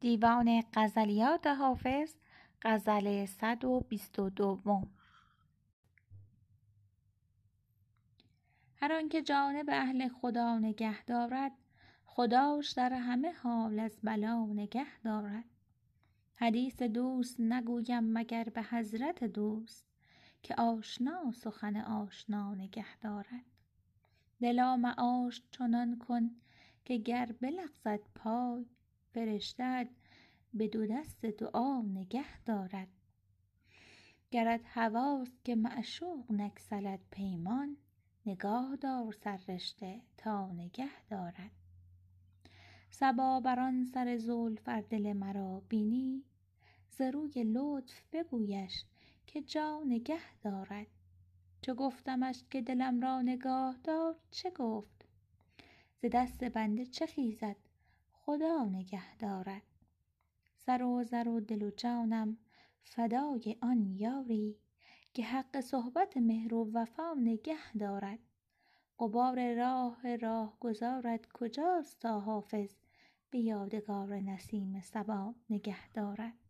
دیوان غزلیات حافظ غزل صد و بیست و دوم هر آنکه جانب اهل خدا نگه دارد خداش در همه حال از بلا نگه دارد. حدیث دوست نگویم مگر به حضرت دوست که آشنا سخن آشنا نگه دارد. دلا معاش چنان کن که گر بلغزد پای فرشته ات به دو دست دعا نگه دارد. گرت هواست که معشوق نگسلد پیمان نگاه دار سررشته تا نگه دارد. صبا بر آن سر زلف ار دل مرا بینی ز روی لطف بگویش که جا نگه دارد. چو گفتمش که دلم را نگاه دار چه گفت؟ ز دست بنده چه خیزد؟ خدا نگه دارد. سر و زر و دل و جانم فدای آن یاری که حق صحبت مهر و وفا نگه دارد. غبار راه راهگذارت کجاست تا حافظ؟ به یادگار نسیم صبا نگه دارد.